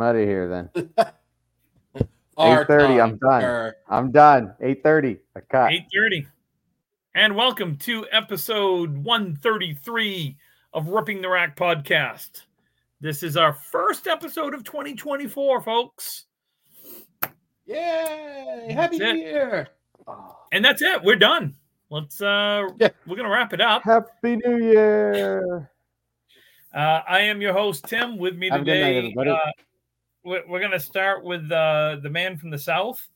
I'm out of here then. Our 8:30, I'm done. sir. I'm done. 8:30. I cut. 8:30. And welcome to episode 133 of Ripping the Rack podcast. This is our first episode of 2024, folks. Yay! Happy That's New it. Year! And that's it. We're done. Let's uh Yeah. we're gonna wrap it up. Happy New Year. Uh I am your host, Tim. With me Have a good night, today. Everybody. we're, we're gonna start with uh the man from the south.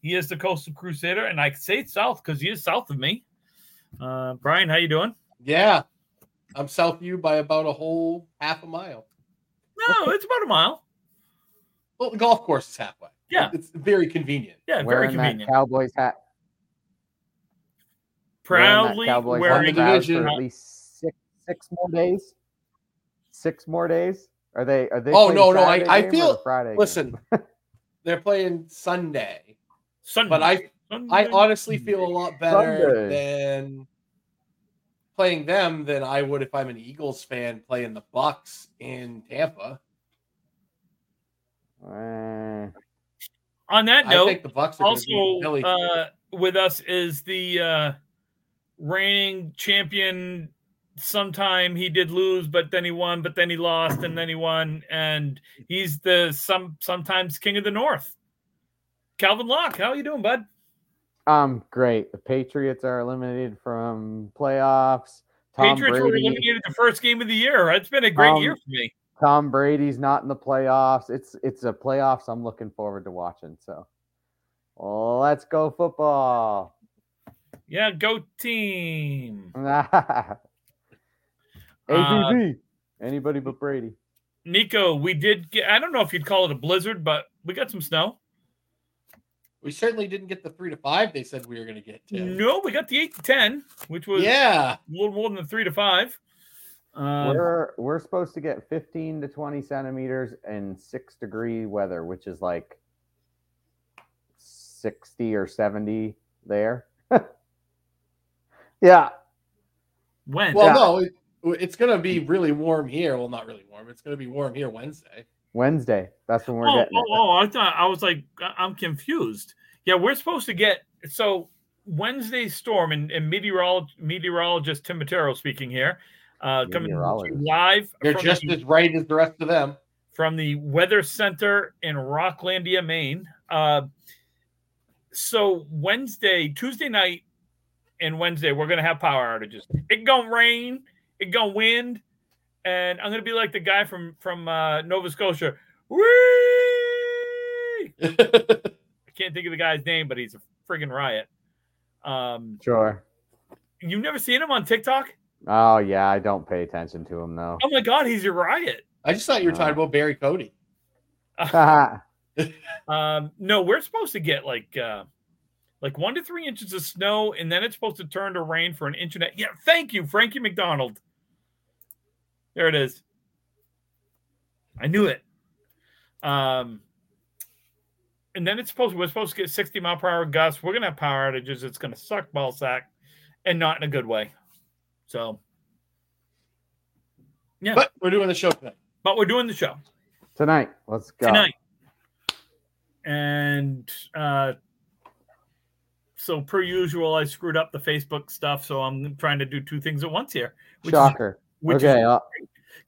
He is the Coastal Crusader, and I say south because he is south of me. Uh Brian, how you doing? Yeah, I'm south of you by about a whole half a mile. No, it's about a mile. Well, the golf course is halfway. Yeah. it's very convenient. Yeah, very Wearing that convenient. Cowboys hat. Wearing that Proudly Cowboys wearing the hat division. for at least six six more days. Six more days. Are they? Are they? Oh, playing no, no, I- I feel- Friday. Listen, they're playing Sunday, Sunday. but I I honestly feel a lot better Sunday. than playing them than I would if I'm an Eagles fan playing the Bucks in Tampa. Eh, on that I note, think the Bucks are also going to beat Philly. uh, with us is the uh, reigning champion. Sometime he did lose, but then he won, but then he lost, and then he won, and he's the some sometimes king of the north. Calvin Locke, how are you doing, bud? um, great. The Patriots are eliminated from playoffs. Tom Patriots were eliminated the first game of the year. It's been a great Um, year for me. Tom Brady's not in the playoffs. It's it's a playoffs I'm looking forward to watching. So let's go football. Yeah, go team. ABB. Anybody but Brady. Nico, we did get. I don't know if you'd call it a blizzard, but we got some snow. we certainly didn't get the three to five they said we were going to get. Tim. No, we got the eight to ten, which was Yeah, a little more than the three to five. Um, we're we're supposed to get 15 to 20 centimeters and six degree weather, which is like 60 or 70 there. yeah. when? Well, Yeah. no, it, it's going to be really warm here. Well, not really warm. It's going to be warm here Wednesday. Wednesday. That's when we're oh, getting oh, oh, I thought I was like, I- I'm confused. Yeah, we're supposed to get so Wednesday's storm and, and meteorolog, meteorologist Tim Matero speaking here, uh, coming Meteorologist. live They're just the- as right as the rest of them. from the Weather Center in Rocklandia, Maine. Uh, so Wednesday, Tuesday night, and Wednesday we're gonna have power outages. It gonna rain, it gonna wind, and I'm gonna be like the guy from from uh, Nova Scotia. Whee! I can't think of the guy's name, but he's a friggin' riot. Um, Sure. you've never seen him on TikTok? Oh yeah, I don't pay attention to him though. Oh my god, he's a riot. I just thought you were talking about Barry Cody. Um, no, we're supposed to get like uh like one to three inches of snow, and then it's supposed to turn to rain for an inch and a yeah. Thank you, Frankie McDonald. There it is. I knew it. Um, and then it's supposed we're supposed to get 60 mile per hour gusts. We're gonna have power outages. It's gonna suck ball sack, and not in a good way. So, yeah, but, But we're doing the show tonight. But we're doing the show. Tonight. Let's go. tonight. And uh, so, per usual, I screwed up the Facebook stuff. So I'm trying to do two things at once here. Which is- Shocker. Which okay, is I'll,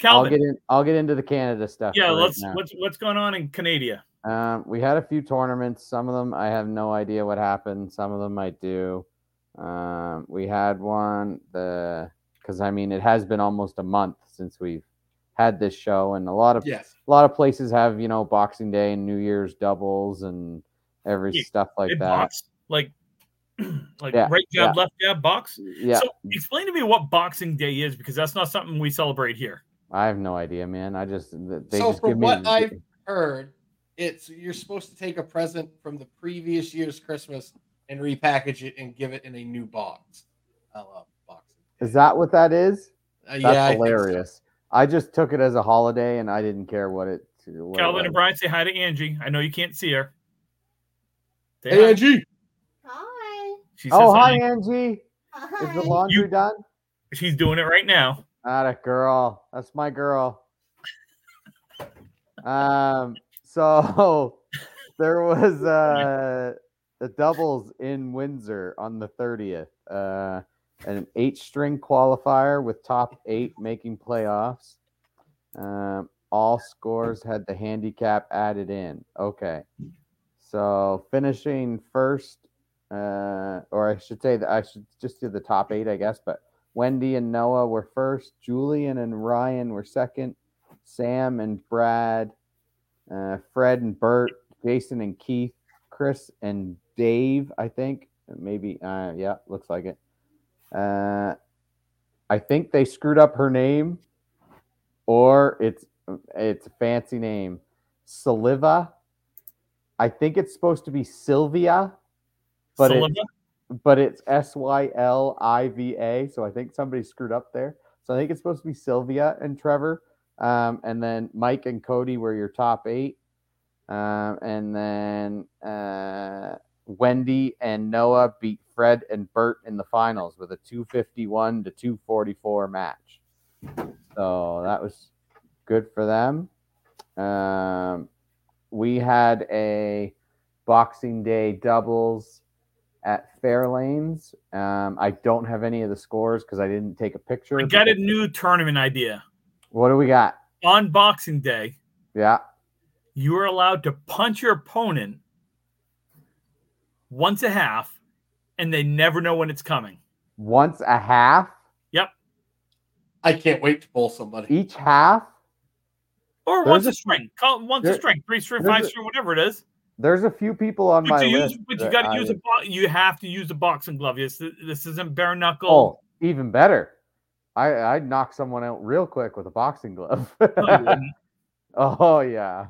I'll get in. I'll get into the Canada stuff. yeah, right let's. now. What's what's going on in Canada? Um, we had a few tournaments. Some of them I have no idea what happened. Some of them I do. Um, we had one the because I mean it has been almost a month since we've had this show, and a lot of Yes. a lot of places have you know Boxing Day and New Year's doubles and every Yeah, stuff like that. box, like like Yeah, right jab, left jab, box. Yeah, So explain to me what Boxing Day is because that's not something we celebrate here. I have no idea, man. I just they So just from give me. what I've heard, it's you're supposed to take a present from the previous year's Christmas and repackage it and give it in a new box. I love boxing. Is that what that is? Uh, That's yeah, I so. hilarious. I just took it as a holiday and I didn't care what it. What it Calvin was. and Brian say hi to Angie. I know you can't see her. Say Hey, hi. Angie. Hi. She says Oh, hi, hi. Angie. Hi. Is the laundry You- done? She's doing it right now. Not a girl. That's my girl. Um, So there was uh, the doubles in Windsor on the 30th. Uh, an eight string qualifier with top eight making playoffs. Um, all scores had the handicap added in. Okay. So finishing first, uh, or I should say that I should just do the top eight, I guess. But Wendy and Noah were first. Julian and Ryan were second. Sam and Brad, uh, Fred and Bert, Jason and Keith, Chris and Dave. I think maybe. Uh, yeah, looks like it. Uh, I think they screwed up her name, or it's it's a fancy name, Saliva. I think it's supposed to be Sylvia, but Saliva? it's, but it's S Y L I V A. So I think somebody screwed up there. So I think it's supposed to be Sylvia and Trevor, um, and then Mike and Cody were your top eight, um, and then uh, Wendy and Noah beat Fred and Bert in the finals with a 251 to 244 match. So that was good for them. Um, we had a Boxing Day doubles at Fairlanes. Um, I don't have any of the scores because I didn't take a picture. I got a new tournament idea. What do we got? On Boxing Day, Yeah. you are allowed to punch your opponent once a half, and they never know when it's coming. Once a half, Yep. I can't wait to pull somebody. each half. Or There's once a, a- string. Call it once there- a string, three string, five a- string, whatever it is. There's a few people on But my list. but you got to use a bo- you have to use a boxing glove. Yes, this isn't bare knuckle. Oh, even better. I I'd knock someone out real quick with a boxing glove. No, oh yeah,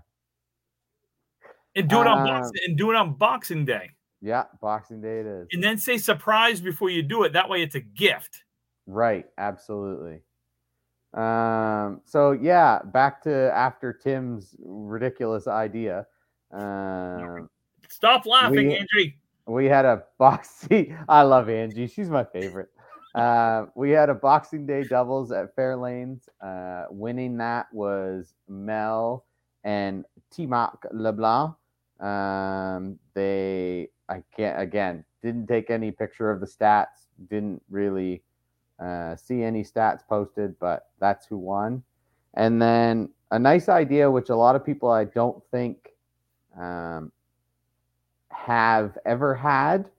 and do it on Um, boxing and do it on Boxing Day, yeah. Boxing Day it is. and then say surprise before you do it. That way, it's a gift. Right, absolutely. Um, so yeah, back to after Tim's ridiculous idea. Um, Stop laughing, We- Angie. we had a boxing. I love Angie. She's my favorite. Uh, we had a Boxing Day doubles at Fairlanes. Uh, winning that was Mel and Timac LeBlanc. Um, they, I can't, again, didn't take any picture of the stats, didn't really uh, see any stats posted, but that's who won. And then a nice idea, which a lot of people I don't think um, have ever had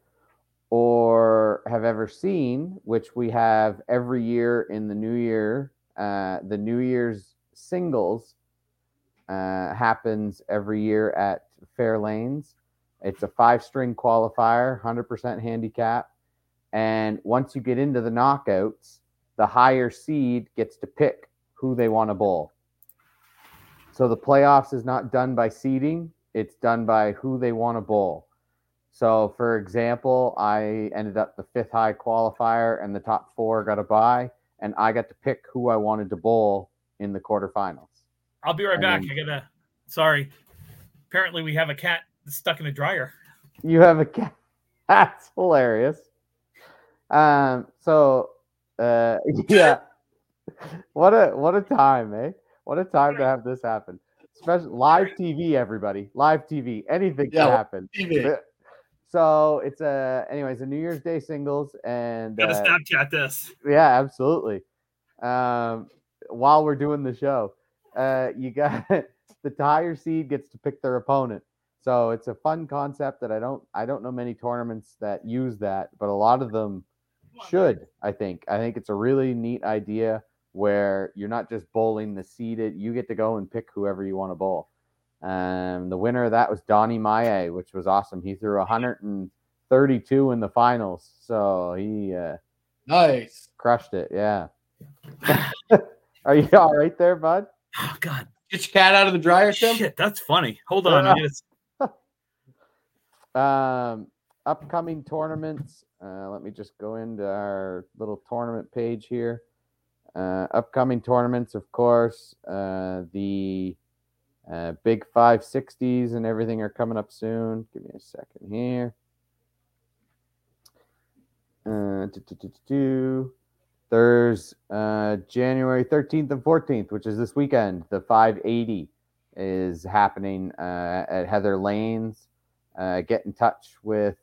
or have ever seen, which we have every year in the new year. Uh, the New Year's singles uh, happens every year at Fair Lanes. It's a five string qualifier, 100% handicap. And once you get into the knockouts, the higher seed gets to pick who they want to bowl. So the playoffs is not done by seeding, it's done by who they want to bowl. So, for example, I ended up the fifth high qualifier, and the top four got a bye, and I got to pick who I wanted to bowl in the quarterfinals. I'll be right And back. then- I gotta. Sorry. Apparently, we have a cat stuck in a dryer. You have a cat. That's hilarious. Um. So, uh, yeah. What a what a time, eh? What a time to have this happen. Especially live TV, everybody. Live TV. Anything Yeah, can happen. TV. So it's a anyways a New Year's Day singles and Gotta uh, Snapchat this. yeah, absolutely. Um, while we're doing the show, uh, you got the tire seed gets to pick their opponent. So it's a fun concept that I don't I don't know many tournaments that use that, but a lot of them should. I think I think it's a really neat idea where you're not just bowling the seeded, you get to go and pick whoever you want to bowl. Um, the winner of that was Donnie Maye, which was awesome. He threw 132 in the finals, so he uh, Nice. crushed it. Yeah. Are you all right there, bud? Oh God. Get your cat out of the dryer, Tim. Shit, that's funny. Hold on. I Um, upcoming tournaments. Uh, let me just go into our little tournament page here. Uh, upcoming tournaments, of course, uh, the uh, big 560s and everything are coming up soon. Give me a second here. Uh, do, do, do. There's uh, January 13th and 14th, which is this weekend, the 580 is happening uh, at Heather Lanes. Uh, get in touch with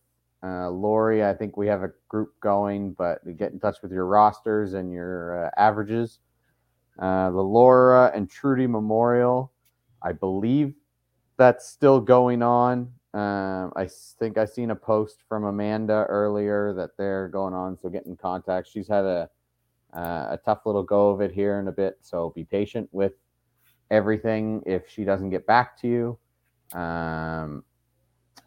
uh, Lori. I think we have a group going, but get in touch with your rosters and your uh, averages. Uh, the Laura and Trudy Memorial, I believe that's still going on. Um, I think I seen a post from Amanda earlier that they're going on, so get in contact. She's had a uh, a tough little go of it here in a bit, so be patient with everything if she doesn't get back to you. Um,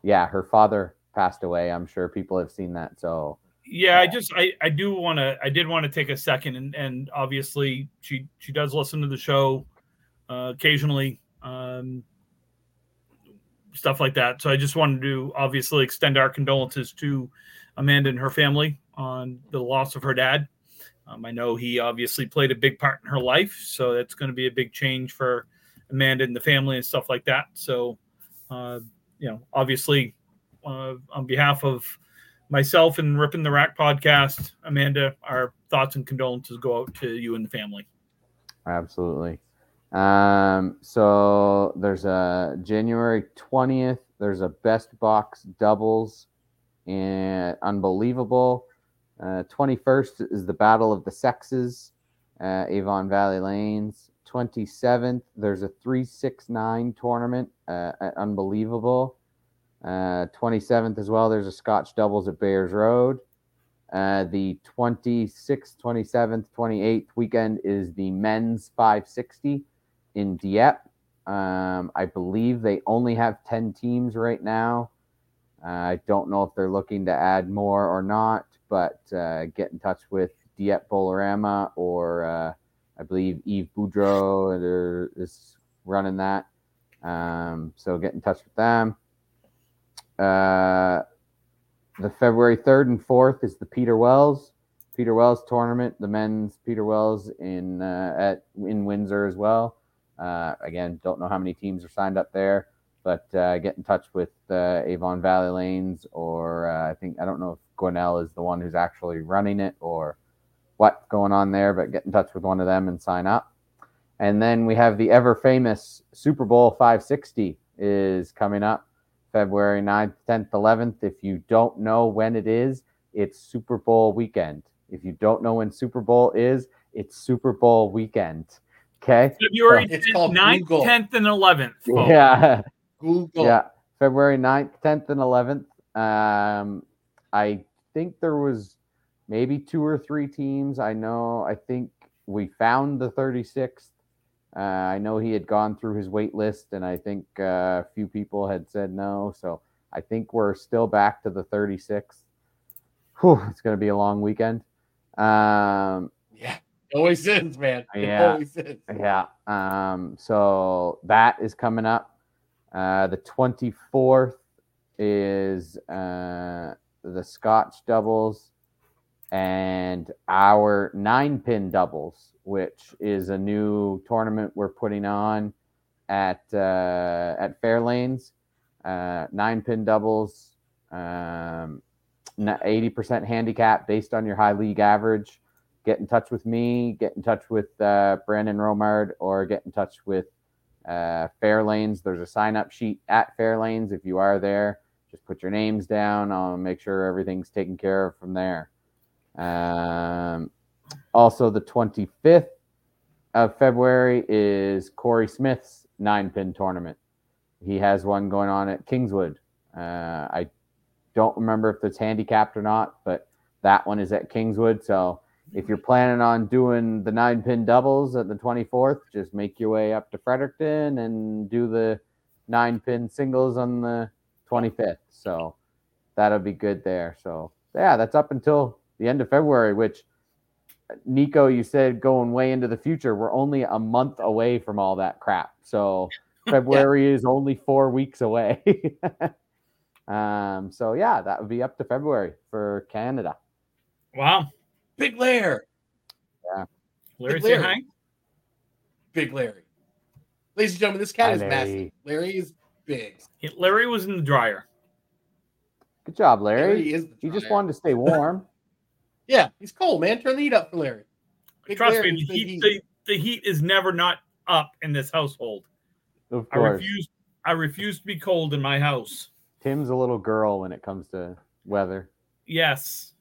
yeah, her father passed away. I'm sure people have seen that. So yeah, I just I I do want to I did want to take a second and and obviously she she does listen to the show uh, occasionally. Um, stuff like that. So I just wanted to obviously extend our condolences to Amanda and her family on the loss of her dad. Um, I know he obviously played a big part in her life, so that's going to be a big change for Amanda and the family and stuff like that. So, uh, you know, obviously, uh, on behalf of myself and Ripping the Rack podcast, Amanda, our thoughts and condolences go out to you and the family. Absolutely. Um, so there's a January 20th, there's a best box doubles and unbelievable. Uh, 21st is the Battle of the Sexes, uh, Avon Valley Lanes. 27th, there's a 369 tournament uh, at Unbelievable. Uh, 27th as well, there's a Scotch doubles at Bears Road. Uh, the 26th, 27th, 28th weekend is the men's 560 in Dieppe. Um, I believe they only have 10 teams right now. Uh, I don't know if they're looking to add more or not, but uh, get in touch with Dieppe Bolorama or uh, I believe Eve Boudreau is running that. Um, so get in touch with them. Uh, the February 3rd and 4th is the Peter Wells. Peter Wells tournament, the men's Peter Wells in uh, at in Windsor as well. Uh, again, don't know how many teams are signed up there, but uh, get in touch with uh, Avon Valley Lanes, or uh, I think I don't know if Gwinnell is the one who's actually running it or what's going on there, but get in touch with one of them and sign up. And then we have the ever famous Super Bowl 560 is coming up February 9th, 10th, 11th. If you don't know when it is, it's Super Bowl weekend. If you don't know when Super Bowl is, it's Super Bowl weekend. Okay. February it's 9th, Google. 10th, and 11th. Folks. Yeah. Google. Yeah. February 9th, 10th, and 11th. Um, I think there was maybe two or three teams. I know, I think we found the 36th. Uh, I know he had gone through his wait list, and I think uh, a few people had said no. So I think we're still back to the 36th. Whew, it's going to be a long weekend. Um, yeah, always is, man. It yeah, always is. Yeah. Um, so that is coming up. Uh, the 24th is uh, the Scotch doubles and our nine pin doubles, which is a new tournament we're putting on at uh, at Fairlanes. Uh, nine pin doubles, um, 80% handicap based on your high league average. Get in touch with me, get in touch with uh, Brandon Romard, or get in touch with uh, Fairlanes. There's a sign up sheet at Fairlanes. If you are there, just put your names down. I'll make sure everything's taken care of from there. Um, also, the 25th of February is Corey Smith's nine pin tournament. He has one going on at Kingswood. Uh, I don't remember if it's handicapped or not, but that one is at Kingswood. So if you're planning on doing the nine pin doubles at the 24th, just make your way up to Fredericton and do the nine pin singles on the 25th. So that'll be good there. So yeah, that's up until the end of February, which Nico, you said going way into the future. We're only a month away from all that crap. So February yeah. is only four weeks away. um, so yeah, that would be up to February for Canada. Wow. Big Lair. Yeah. Larry, Big Larry. Hi. Big Larry. Ladies and gentlemen, this cat Hi, is Larry. massive. Larry is big. Larry was in the dryer. Good job, Larry. Larry he just wanted to stay warm. Yeah, he's cold, man. Turn the heat up for Larry. Big Trust Larry me, the heat, heat. The, the heat is never not up in this household. Of I course. refuse. I refuse to be cold in my house. Tim's a little girl when it comes to weather. Yes.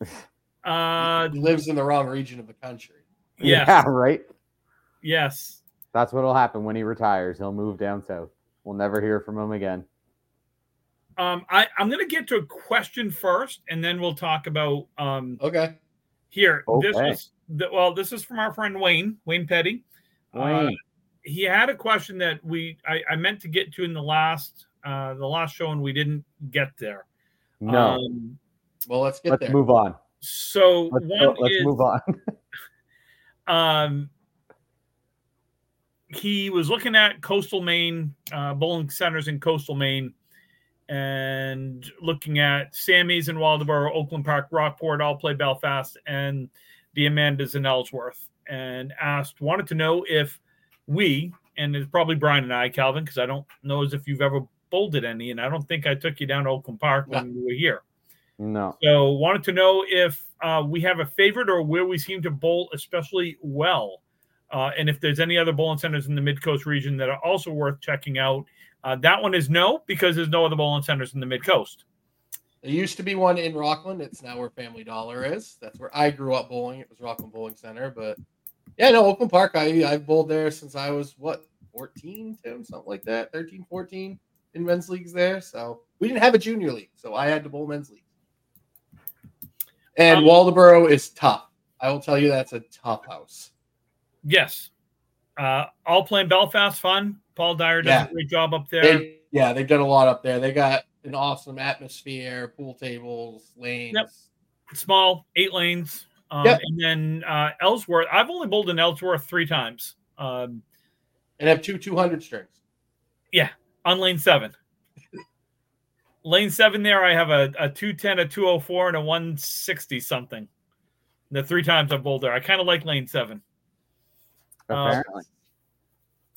Uh, He lives in the wrong region of the country. yes. Yeah, right. Yes. That's what'll happen when he retires. He'll move down south. We'll never hear from him again. Um, I, I'm going to get to a question first, and then we'll talk about um, Okay. here. This Okay. was the, well. This is from our friend Wayne Wayne Petty. Uh, Wayne. he had a question that we I, I meant to get to in the last uh, the last show, and we didn't get there. No, Um, Well, let's get let's there. move on. so Let's, one let's is move on. um, he was looking at coastal Maine, uh, bowling centers in coastal Maine, and looking at Sammy's in Waldoboro, Oakland Park, Rockport, all play Belfast, and the Amandas in Ellsworth, and asked, wanted to know if we, and it's probably Brian and I, Calvin, because I don't know as if you've ever bowled at any, and I don't think I took you down to Oakland Park when you were here. no. So wanted to know if uh, we have a favorite or where we seem to bowl especially well, uh, and if there's any other bowling centers in the Mid Coast region that are also worth checking out. Uh, that one is no because there's no other bowling centers in the Mid Coast. There used to be one in Rockland. It's now where Family Dollar is. That's where I grew up bowling. It was Rockland Bowling Center. But yeah, no, Oakland Park, I, I've bowled there since I was, what, 14, Tim? Something like that. 13, 14 in men's leagues there. So we didn't have a junior league. So I had to bowl men's league. And Um, Waldoboro is tough. I will tell you that's a tough house. Yes, uh, all playing Belfast fun. Paul Dyer does Yeah. a great job up there. They, yeah, they've done a lot up there. They got an awesome atmosphere, pool tables, lanes. Yep. Small, eight lanes. Um, Yep. And then uh, Ellsworth. I've only bowled in Ellsworth three times. Um, And have two 200 strings. Yeah, on lane seven. lane seven there, I have a, a 210, a 204, and a 160 something. The three times I've bowled there. I kind of like lane seven. Um, Apparently.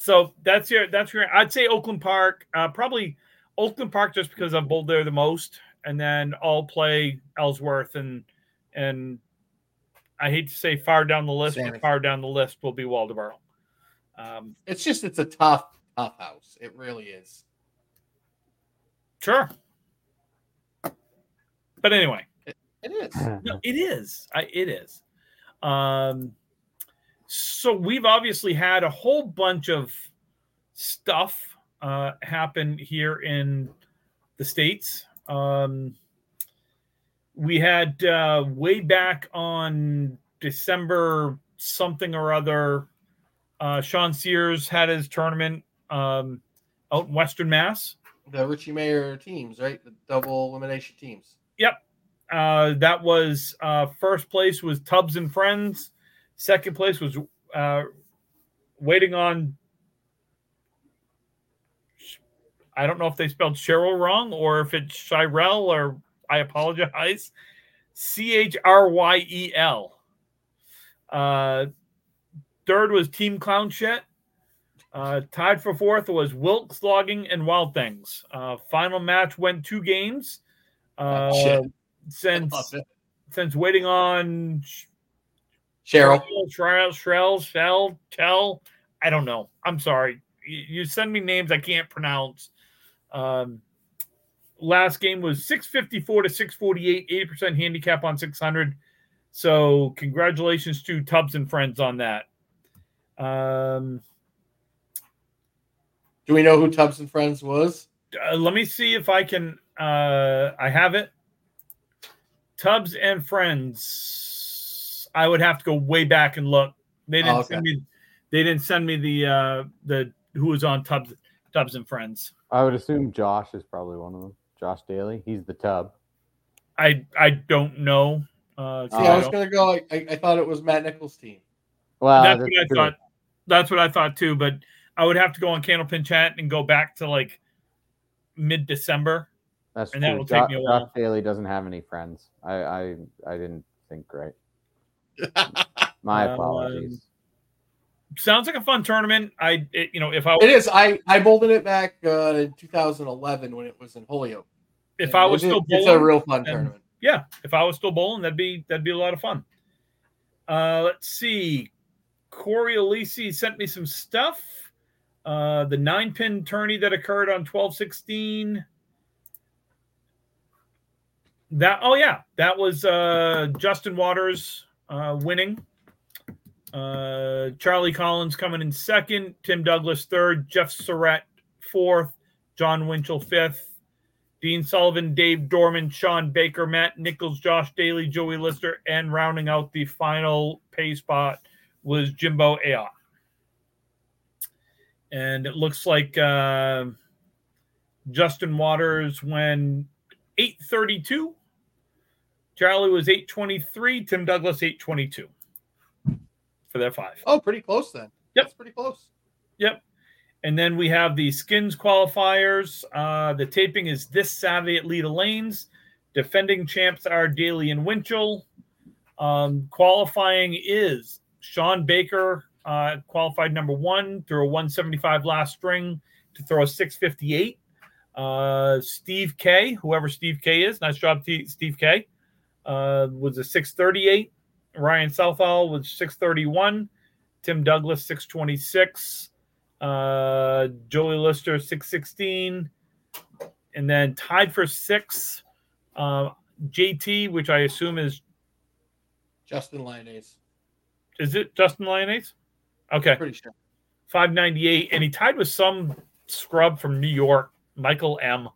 So that's your that's your I'd say Oakland Park. Uh, probably Oakland Park just because I've bowled there the most, and then I'll play Ellsworth and and I hate to say far down the list, but Sanderson. far down the list will be Waldoboro. Um, It's just, it's a tough, tough house. It really is. sure. But anyway, It is. No, it is. I, it is. Um, so we've obviously had a whole bunch of stuff uh, happen here in the states. Um, we had uh, way back on December something or other. Uh, Sean Sears had his tournament um, out in Western Mass. The Richie Mayer teams, right? The double elimination teams. Yep. Uh, that was uh, first place was Tubbs and Friends. Second place was uh, waiting on. I don't know if they spelled Cheryl wrong or if it's Chirel or I apologize. C H R Y E L. Uh, third was Team Clown Shit. Uh, tied for fourth was Wilkes Logging and Wild Things. Uh, final match went two games. Uh, Shit. since since waiting on Cheryl. Shrell, Shrell, Shell, Tell. I don't know. I'm sorry. You, you send me names I can't pronounce. Um, last game was 654 to 648, 80% handicap on 600. So congratulations to Tubbs and friends on that. Um, Do we know who Tubbs and Friends was? uh, let me see if I can. Uh, I have it. Tubbs and friends. I would have to go way back and look. They didn't Oh, okay. send me. They didn't send me the uh, the who was on Tubbs Tubbs and friends. I would assume Josh is probably one of them. Josh Daly. He's the tub. I I don't know. Uh, See, I I was going to go. I, I, I thought it was Matt Nichols' team. Well, that's what I true. thought. That's what I thought too. But I would have to go on Candlepin Chat and go back to like mid December. That's and that true. will take me a while. Josh. Daly doesn't have any friends. I I, I didn't think right. My Um, apologies. Sounds like a fun tournament. I it, you know if I It is. I I bowled in it back uh, in 2011 when it was in Holyoke. if I was It- still it's a real fun and- tournament. yeah, if I was still bowling, that'd be that'd be a lot of fun. Uh, let's see. Corey Alisi sent me some stuff. Uh, the nine pin tourney that occurred on 1216. That, oh, yeah, that was uh, Justin Waters uh, winning. Uh, Charlie Collins coming in second, Tim Douglas third, Jeff Surratt fourth, John Winchell fifth, Dean Sullivan, Dave Dorman, Sean Baker, Matt Nichols, Josh Daly, Joey Lister, and rounding out the final pay spot was Jimbo Ayotte. And it looks like uh, Justin Waters went 832. Charlie was 823. Tim Douglas 822 for their five. Oh, pretty close then. Yep. That's pretty close. Yep. And then we have the skins qualifiers. Uh, the taping is this Saturday at Leda Lanes. Defending champs are Daly and Winchell. Um, qualifying is Sean Baker uh, qualified number one, threw a 175 last string to throw a 658. Uh, Steve K, whoever Steve K is, nice job, Steve K, uh, was a 638. Ryan Southall was 631. Tim Douglas, 626. Uh, Joey Lister, 616. And then tied for six, uh, JT, which I assume is Justin Lyonnaise. is it Justin Lyonnaise? Okay. Pretty sure. 598. And he tied with some scrub from New York, Michael M.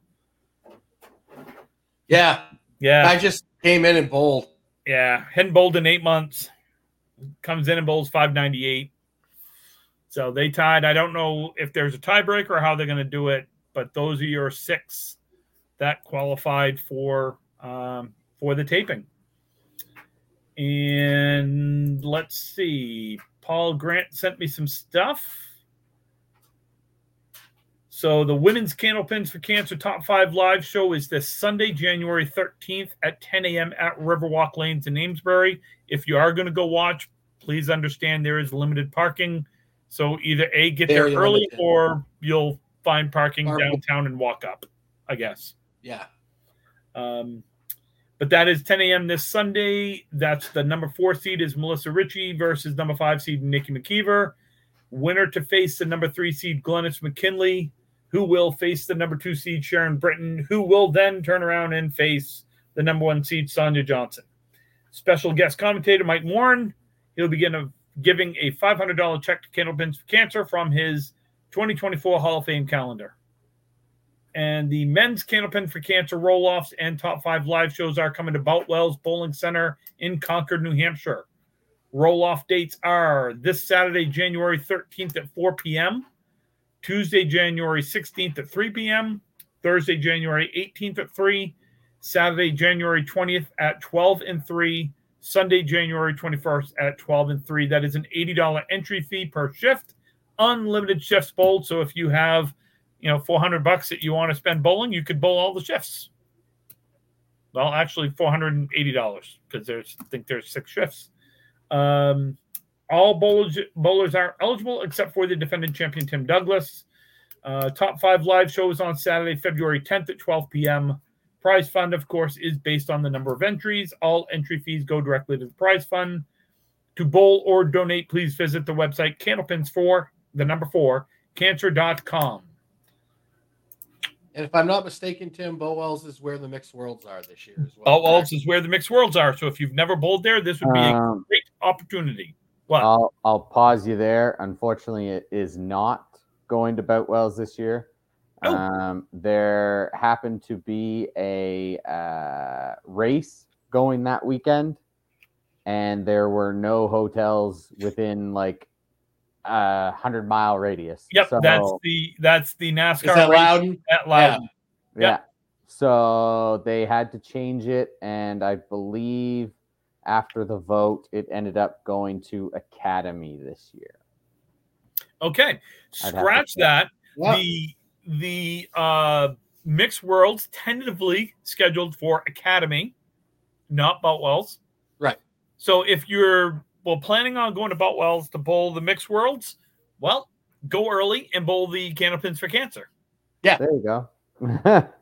Yeah. Yeah. I just came in and bowled. Yeah, hadn't bowled in eight months. Comes in and bowls 598. So they tied. I don't know if there's a tiebreaker or how they're going to do it, but those are your six that qualified for um, for the taping. And let's see. Paul Grant sent me some stuff. So the women's Candlepins for Cancer Top 5 live show is this Sunday, January 13th at 10 a.m. at Riverwalk Lanes in Amesbury. If you are going to go watch, please understand there is limited parking. So either A, get Very there early limited. or you'll find parking Or- downtown and walk up, I guess. Yeah. Um, but that is 10 a.m. this Sunday. That's the number four seed is Melissa Ritchie versus number five seed Nikki McKeever. Winner to face the number three seed Glennis McKinley, who will face the number two seed Sharon Britton, who will then turn around and face the number one seed Sonia Johnson. Special guest commentator Mike Warren. He'll begin a, giving a $500 check to Candlepins for Cancer from his 2024 Hall of Fame calendar and the men's Candlepin for Cancer roll offs and top five live shows are coming to Boutwell's Bowling Center in Concord, New Hampshire. Roll off dates are this Saturday, January 13th at 4 p.m., Tuesday, January 16th at 3 p.m., Thursday, January 18th at 3, Saturday, January 20th at 12 and 3, Sunday, January 21st at 12 and 3. That is an $80 entry fee per shift, unlimited shifts bowled. So if you have you know, 400 bucks that you want to spend bowling, you could bowl all the shifts. Well, actually, $480 because there's, I think there's six shifts. Um, all bowlers, bowlers are eligible except for the defending champion, Tim Douglas. Uh, top five live shows on Saturday, February 10th at 12 p.m. Prize fund, of course, is based on the number of entries. All entry fees go directly to the prize fund. To bowl or donate, please visit the website candlepins for the number four, cancer.com. And if I'm not mistaken, Tim Boutwells is where the mixed worlds are this year as well. All Walls is where the mixed worlds are. So if you've never bowled there, this would be a Um, great opportunity. What? I'll I'll pause you there. Unfortunately, it is not going to Boutwells this year. Oh. Um, there happened to be a uh, race going that weekend, and there were no hotels within like a hundred mile radius. yep, So, that's the that's the Is NASCAR that race Loudon? at Loudon. yeah. Yep. So they had to change it, and I believe after the vote, it ended up going to Academy this year. Okay, I'd have to scratch that. Yeah. The the uh, mixed worlds tentatively scheduled for Academy, not Boutwells. Right. So if you're well planning on going to Boutwells to bowl the mixed worlds, well, go early and bowl the Candlepins for Cancer. Yeah. There you go.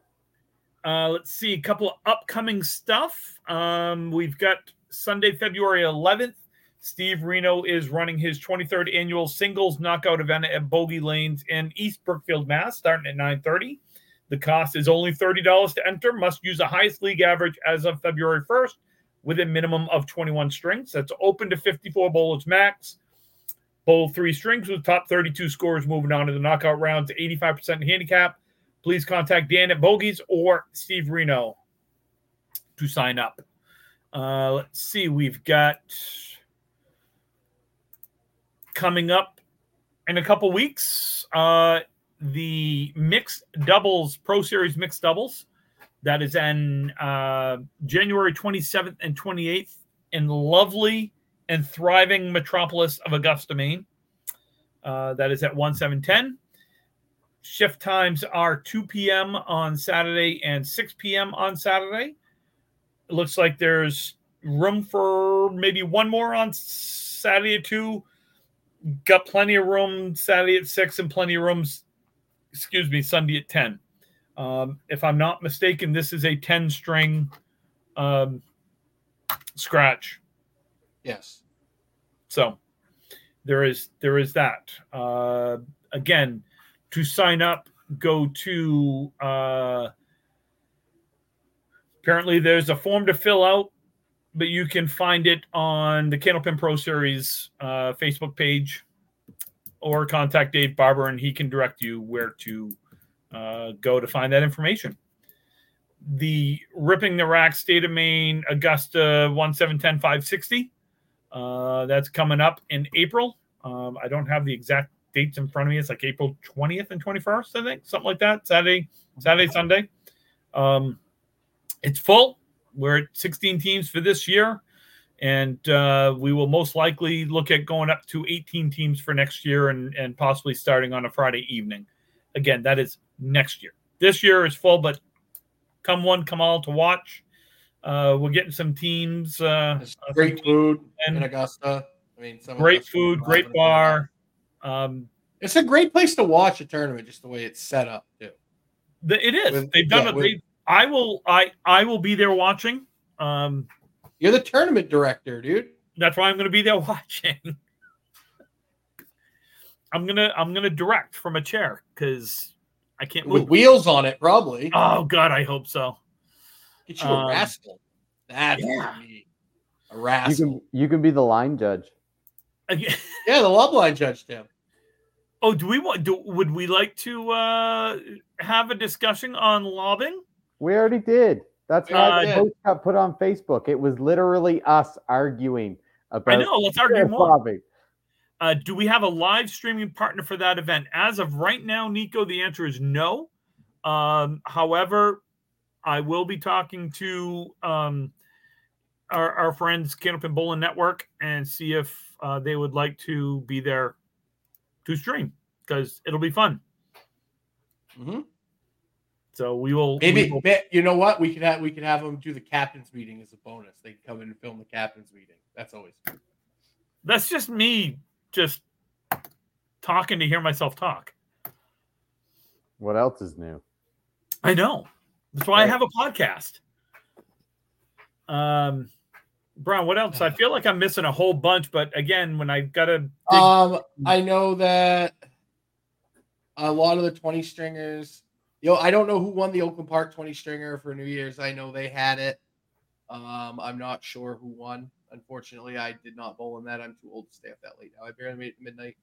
Uh, let's see a couple of upcoming stuff. Um, we've got Sunday, February 11th, Steve Reno is running his 23rd annual singles knockout event at Bogey Lanes in East Brookfield, Mass, starting at 9:30. The cost is only $30 to enter. Must use the highest league average as of February 1st with a minimum of 21 strings. That's open to 54 bowlers max. Bowl three strings with top 32 scores moving on to the knockout round to 85% handicap. Please contact Dan at Bogies or Steve Reno to sign up. Uh, let's see, we've got coming up in a couple weeks uh, the mixed doubles Pro Series mixed doubles. That is in uh, January 27th and 28th in lovely and thriving metropolis of Augusta, Maine. Uh, that is at 1 7 10. Shift times are 2 p.m. on Saturday and 6 p.m. on Saturday. It looks like there's room for maybe one more on Saturday at 2. Got plenty of room Saturday at 6 and plenty of rooms, excuse me, Sunday at 10. Um, if I'm not mistaken, this is a 10 string um, scratch. Yes. So there is there is that. Uh, again, to sign up, go to uh, apparently there's a form to fill out, but you can find it on the Candlepin Pro Series uh, Facebook page or contact Dave Barber and he can direct you where to uh, go to find that information. The Ripping the Rack State of Maine Augusta 1710 560. Uh, that's coming up in April. Um, I don't have the exact dates in front of me. It's like April 20th and 21st, I think, something like that. Saturday, Saturday, Sunday. Um, it's full. We're at 16 teams for this year, and uh, we will most likely look at going up to 18 teams for next year and, and possibly starting on a Friday evening. Again, that is next year. This year is full, but come one, come all to watch. Uh, we're getting some teams. Uh, great some food and in Augusta. I mean, some great us food, great bar. Um, It's a great place to watch a tournament, just the way it's set up. Too. the, it is. With- They've done yeah, it. with- They, I will. I I will be there watching. Um, You're the tournament director, dude. that's why I'm going to be there watching. I'm gonna I'm gonna direct from a chair because I can't move. With wheels on it, probably. Oh God, I hope so. Get you um, a rascal. That's yeah. what we need. You rascal. can you can be the line judge. Yeah, the love line judge, Tim. Oh, do we want? Do, would we like to uh, have a discussion on lobbing? We already did. That's why Uh, the post got put on Facebook. It was literally us arguing about I know. Let's argue more. lobbing. Uh, do we have a live streaming partner for that event? As of right now, Nico, the answer is no. Um, however, I will be talking to um, our, our friends Candlepin Bowling Network and see if uh, they would like to be there to stream because it'll be fun. hmm So we will we Maybe will- you know what? We can have we could have them do the captain's meeting as a bonus. They can come in and film the captain's meeting. That's always that's just me just talking to hear myself talk. What else is new? I know. That's why I have a podcast. Um, Brian, what else? I feel like I'm missing a whole bunch, but again, when I gotta dig, Um, I know that a lot of the 20 stringers, yo, I don't know who won the Oakland Park 20 stringer for New Year's. I know they had it. Um, I'm not sure who won. Unfortunately, I did not bowl in that. I'm too old to stay up that late now. I barely made it midnight.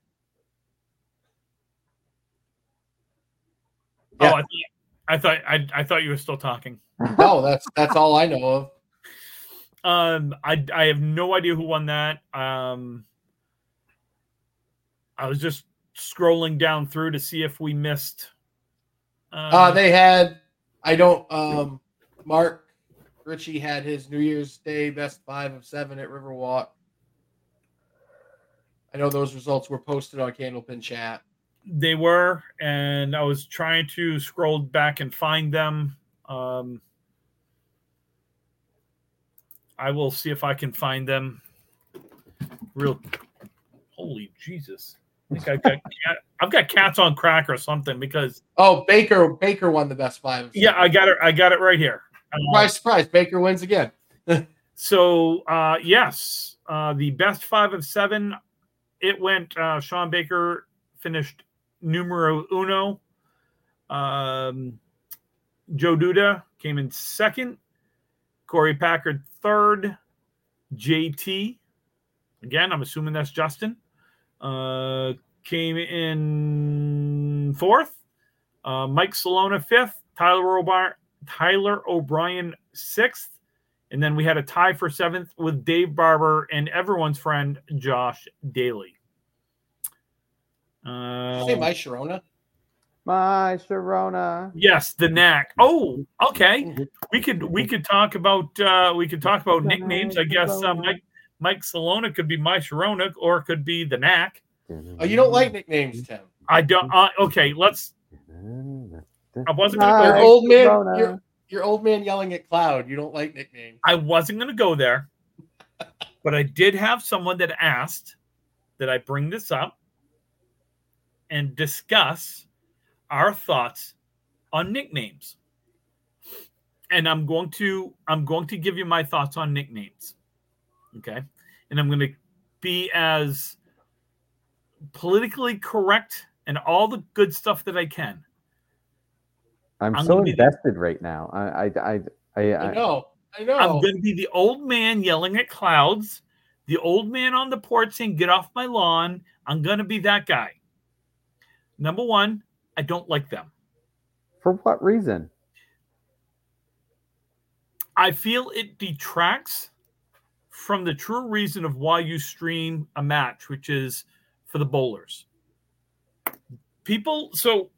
oh, yeah. I, thought- I thought I, I thought you were still talking. No, that's that's all I know of. Um, I I have no idea who won that. Um, I was just scrolling down through to see if we missed. Um, Uh, they had, I don't, um, Mark Ritchie had his New Year's Day best five of seven at Riverwalk. I know those results were posted on Candlepin Chat. They were, and I was trying to scroll back and find them. Um, I will see if I can find them. Real, holy Jesus! I think got cat, I've got cats on crack or something because Oh, Baker Baker won the best five. Yeah. I got it. I got it right here. Uh, surprise, surprise. Baker wins again. So uh, yes, uh, the best five of seven. It went. Uh, Sean Baker finished numero uno. Um, Joe Duda came in second. Corey Packard third. JT, again, I'm assuming that's Justin, uh, came in fourth. Uh, Mike Salona fifth. Tyler O'Brien, Tyler O'Brien sixth. And then we had a tie for seventh with Dave Barber and everyone's friend Josh Daly. Uh, say my Sharona. My Sharona. Yes, the knack. Oh, okay. We could we could talk about uh we could talk about nicknames. I guess uh, Mike Mike Salona could be my Sharona or it could be the knack. Oh, you don't like nicknames, Tim? I don't. Uh, okay, let's. I wasn't going to go. Your old man. Your, your old man yelling at cloud. You don't like nicknames. I wasn't going to go there, but I did have someone that asked that I bring this up and discuss our thoughts on nicknames. And I'm going to I'm going to give you my thoughts on nicknames. Okay? And I'm going to be as politically correct and all the good stuff that I can. I'm, I'm so invested the, right now. I I I I, I know. I know. I'm going to be the old man yelling at clouds, the old man on the porch saying, "Get off my lawn." I'm going to be that guy. Number one, I don't like them. For what reason? I feel it detracts from the true reason of why you stream a match, which is for the bowlers. People, so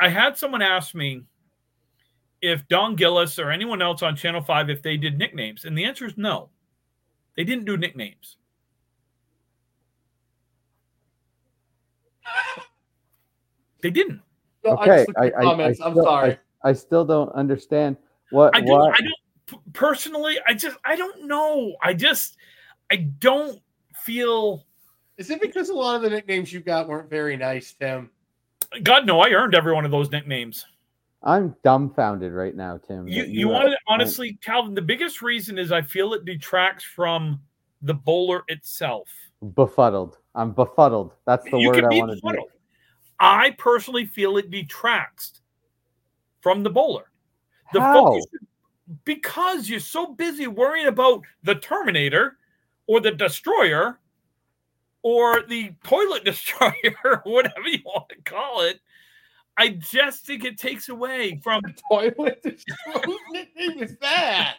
I had someone ask me if Don Gillis or anyone else on Channel 5 if they did nicknames, and the answer is no. They didn't do nicknames. They didn't. okay, I, I, I, am sorry. I, I, still don't understand what. I don't. I don't personally. I just. I don't know. I just. I don't feel. Is it because a lot of the nicknames you got weren't very nice, Tim? God, no. I earned every one of those nicknames. I'm dumbfounded right now, Tim. You you, you uh, want to honestly, Calvin? The biggest reason is I feel it detracts from the bowler itself. Befuddled. I'm befuddled. That's the you word I want to use. I personally feel it detracts from the bowler. The How? focus because you're so busy worrying about the Terminator or the Destroyer or the toilet destroyer, whatever you want to call it. I just think it takes away from the toilet destroyer. Whose nickname is that?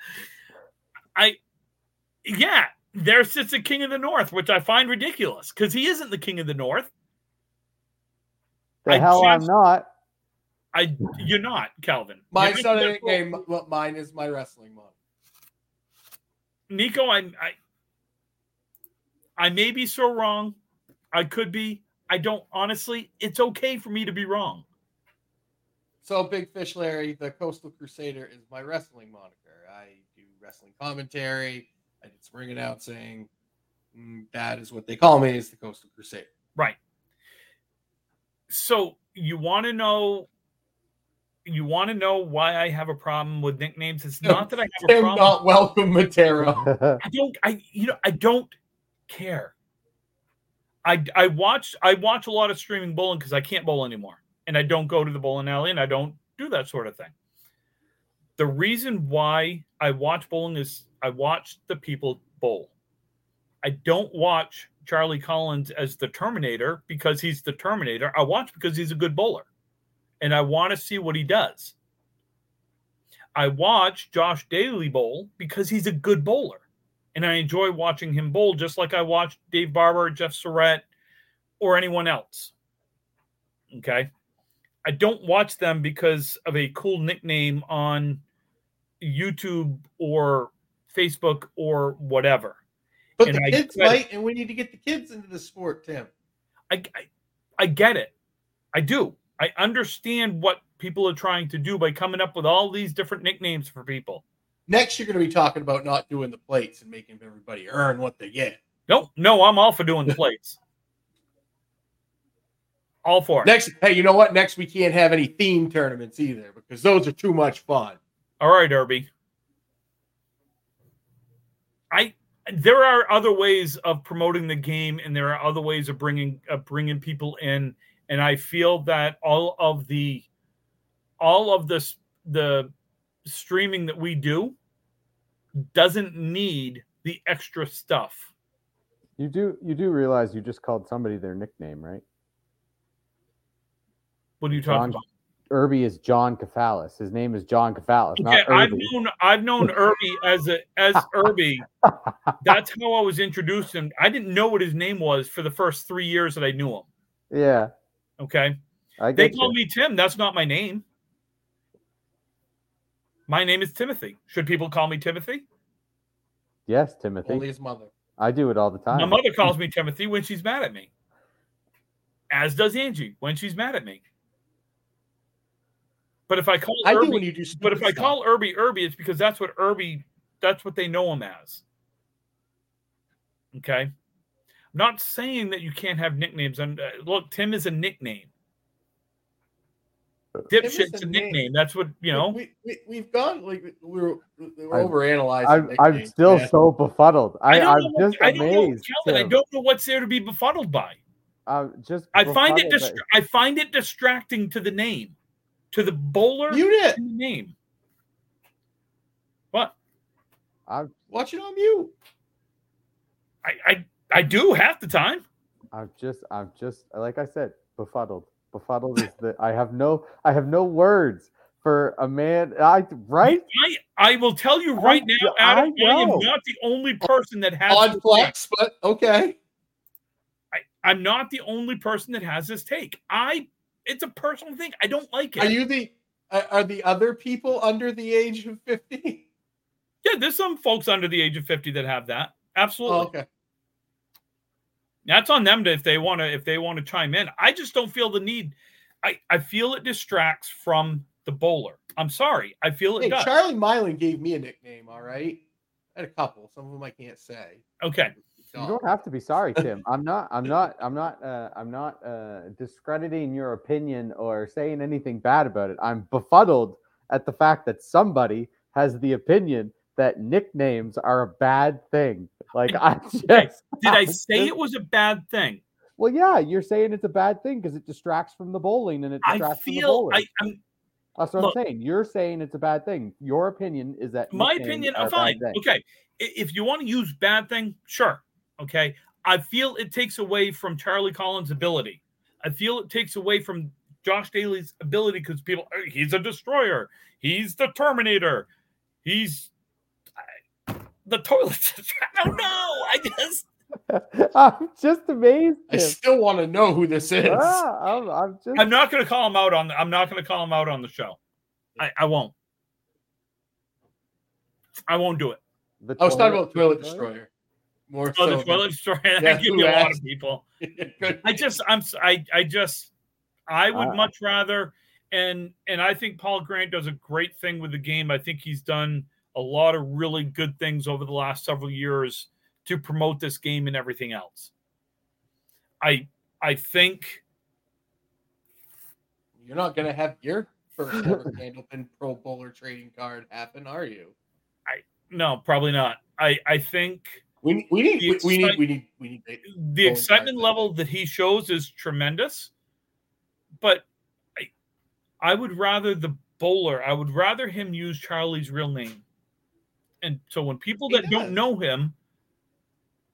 I, yeah, there sits the King of the North, which I find ridiculous because he isn't the King of the North. The I hell just, I'm not. I you're not, Calvin. Mine's not a nickname. Mine is my wrestling one. Nico, I, I I may be so wrong. I could be. I don't honestly. It's okay for me to be wrong. So, Big Fish Larry, the Coastal Crusader is my wrestling moniker. I do wrestling commentary. I did some ring announcing. Mm, that is what they call me is the Coastal Crusader. Right so you want to know you want to know why I have a problem with nicknames. It's not that I have a problem. Not welcome, Matera. I don't. I you know I don't care. I I watch I watch a lot of streaming bowling because I can't bowl anymore, and I don't go to the bowling alley, and I don't do that sort of thing. The reason why I watch bowling is I watch the people bowl. I don't watch Charlie Collins as the Terminator because he's the Terminator. I watch because he's a good bowler and I want to see what he does. I watch Josh Daly bowl because he's a good bowler and I enjoy watching him bowl just like I watch Dave Barber, Jeff Surratt, or anyone else. Okay. I don't watch them because of a cool nickname on YouTube or Facebook or whatever. But and the kids might, and we need to get the kids into the sport, Tim. I, I, I get it. I do. I understand what people are trying to do by coming up with all these different nicknames for people. Next, you're going to be talking about not doing the plates and making everybody earn what they get. Nope. No, I'm all for doing the plates. all for it. Next, hey, you know what? Next, we can't have any theme tournaments either because those are too much fun. All right, Irby. I there are other ways of promoting the game, and there are other ways of bringing of bringing people in. And I feel that all of the all of this the streaming that we do doesn't need the extra stuff. You do you do realize you just called somebody their nickname, right? What are you talking John- about? Irby is John Kefalis. His name is John Kefalis, Okay, I've known I've known Irby as a as Irby. That's how I was introduced to him. I didn't know what his name was for the first three years that I knew him. Yeah, Okay. I They get call you. me Tim. That's not my name. My name is Timothy. Should people call me Timothy? Yes, Timothy. Only his mother. I do it all the time. My mother calls me Timothy when she's mad at me. As does Angie when she's mad at me. But if I call I do Irby, when you do. but if stupid I call Irby Irby, it's because that's what Irby that's what they know him as. Okay. I'm not saying that you can't have nicknames. And uh, look, Tim is a nickname. Dipshit's a a name. nickname. That's what you know. we, we we've gone like we're we're I'm- over. I'm, I'm still so befuddled. I, don't I'm know what- just I don't know, amazed. Calvin, I don't know what's there to be befuddled by. I'm just. I find it distra- I find it distracting to the name, to the bowler Mute it. in the name. What I'm, watching on mute. I, I I do half the time. I'm just. I'm just. Like I said, befuddled. Befuddled is the. I have no. I have no words for a man. I right. I I will tell you right I- now, Adam. I I, am not the only person that has On this take. flex, but okay. I, I'm not the only person that has this take. I it's a personal thing. I don't like it. Are you the? Are are the other people under the age of fifty? yeah, there's some folks under the age of 50 that have that. Absolutely. Oh, okay. That's on them to if they want to if they want to chime in. I just don't feel the need. I I feel it distracts from the bowler. I'm sorry. I feel it Hey, does. Charlie Mylan gave me a nickname. All right, I had a couple. Some of them I can't say. okay. You don't have to be sorry, Tim. I'm not. I'm not. I'm not. Uh, I'm not uh, discrediting your opinion or saying anything bad about it. I'm befuddled at the fact that somebody has the opinion that nicknames are a bad thing. Like I just Did I say it was a bad thing? Well, yeah, you're saying it's a bad thing because it distracts from the bowling and it I distracts from the bowling. I, I'm That's what look- I'm saying. You're saying it's a bad thing. Your opinion is that my opinion. I'm fine. Okay. If you want to use bad thing, sure. Okay. I feel it takes away from Charlie Collins' ability. I feel it takes away from Josh Daly's ability because people, "Oh, he's a destroyer. He's the Terminator. He's the toilet. I don't know. I just I'm just amazed. I still want to know who this is. Ah, I'm, I'm just. I'm not going to call him out on. I'm not going to call him out on the show. I, I won't. I won't do it. the I was talking toilet about toilet destroyer? destroyer. More Oh, so the toilet destroyer. Yeah, that give who me a lot of people. I just, I'm, I, I just, I would Uh, much rather, and and I think Paul Grant does a great thing with the game. I think he's done a lot of really good things over the last several years to promote this game and everything else. I, I think You're not gonna have your first ever Candlepin Pro Bowler trading card happen, are you? I no, probably not. I, I think We we need The we, we need we need we need the excitement cards, I level that he shows is tremendous, but I, I would rather the bowler. I would rather him use Charlie's real name, and so when people that don't know him,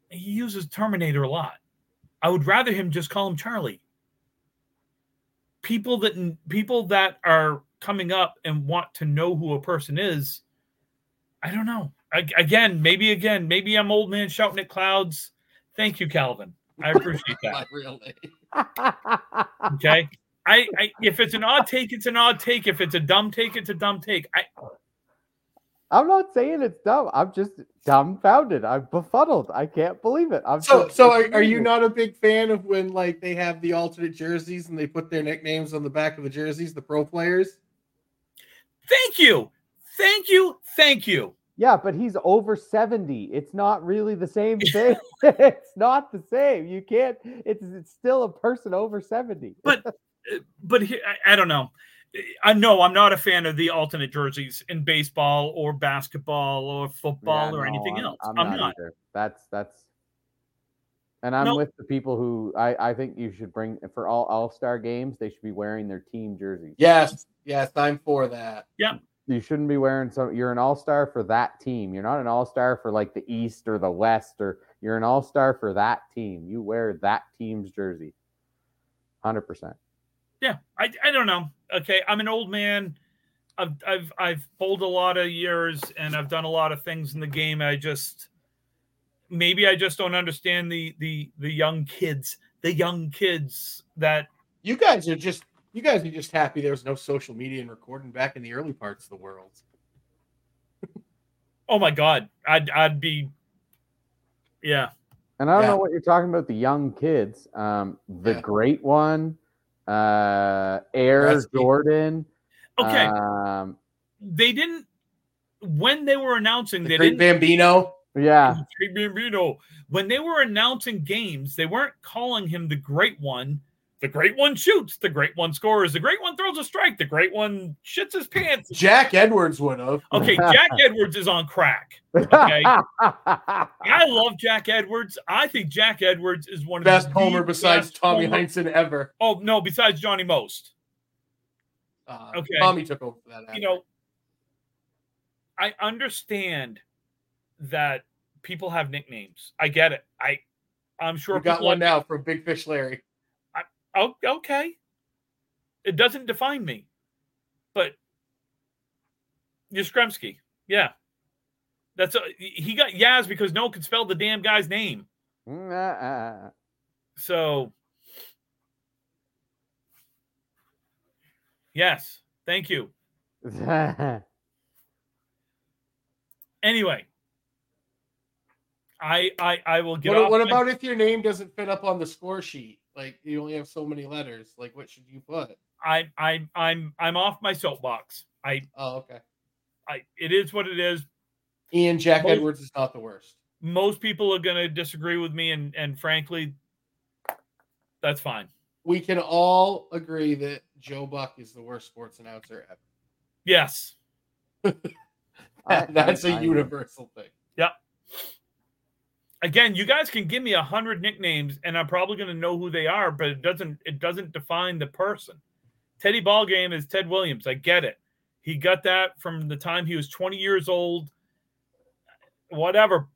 he uses Terminator a lot. I would rather him just call him Charlie. People that people that are coming up and want to know who a person is, I don't know. I, again, maybe again, maybe I'm old man shouting at clouds. Thank you, Calvin. I appreciate that. my real. Okay. I, I if it's an odd take, it's an odd take. If it's a dumb take, it's a dumb take. I I'm not saying it's dumb. I'm just dumbfounded. I'm befuddled. I can't believe it. I'm So just- so are, are you not a big fan of when like they have the alternate jerseys and they put their nicknames on the back of the jerseys, the pro players? thank you. Thank you. Thank you. Yeah, but he's over 70. It's not really the same thing. it's not the same. You can't. It's it's still a person over 70. But- Uh, But here, I, I don't know. I know I'm not a fan of the alternate jerseys in baseball or basketball or football Yeah, or no, anything I'm- else. I'm, I'm, not, not. That's that's. And I'm No. with the people who I, I think you should bring for all All Star games. They should be wearing their team jerseys. Yes, yes, I'm for that. Yeah, you shouldn't be wearing some. You're an All Star for that team. You're not an All Star for like the East or the West or you're an All Star for that team. You wear that team's jersey. Hundred percent. Yeah, I, I don't know. Okay, I'm an old man. I've I've I've bowled a lot of years and I've done a lot of things in the game. I just maybe I just don't understand the the the young kids, the young kids that You guys are just you guys are just happy there was no social media and recording back in the early parts of the world. oh my god, I'd I'd be yeah. And I don't Yeah. know what you're talking about. The young kids. Um, the Yeah. great one, uh, Air Gretzky. Jordan. Okay, Um, they didn't when they were announcing The they didn't Bambino. yeah. Great Bambino. When they were announcing games, they weren't calling him the great one. The great one shoots. The great one scores. The great one throws a strike. The great one shits his pants. Jack Edwards would have. Okay, Jack Edwards is on crack. Okay. I love Jack Edwards. I think Jack Edwards is one of the Best the homer besides best Tommy homer- Heinsohn ever. Oh no, besides Johnny Most. Uh, Okay. Tommy took over for that. You know, I understand that people have nicknames. I get it. I I'm sure we got one have now from Big Fish Larry. Oh, okay. It doesn't define me, but Yastrzemski, yeah, that's a, he got Yaz because no one could spell the damn guy's name. So, yes, thank you. Anyway, I I I will get. What, off what my- about if your name doesn't fit up on the score sheet? Like you only have so many letters. Like what should you put? I I I'm I'm off my soapbox. I Oh, okay. I it is what it is. Ian Jack Most- Edwards is not the worst. most people are going to disagree with me and and frankly that's fine We can all agree that Joe Buck is the worst sports announcer ever. yes I- That's I- a I- universal thing. Again you guys can give me a hundred nicknames and i'm probably going to know who they are but it doesn't it doesn't define the person teddy ballgame is ted williams i get it he got that from the time he was 20 years old whatever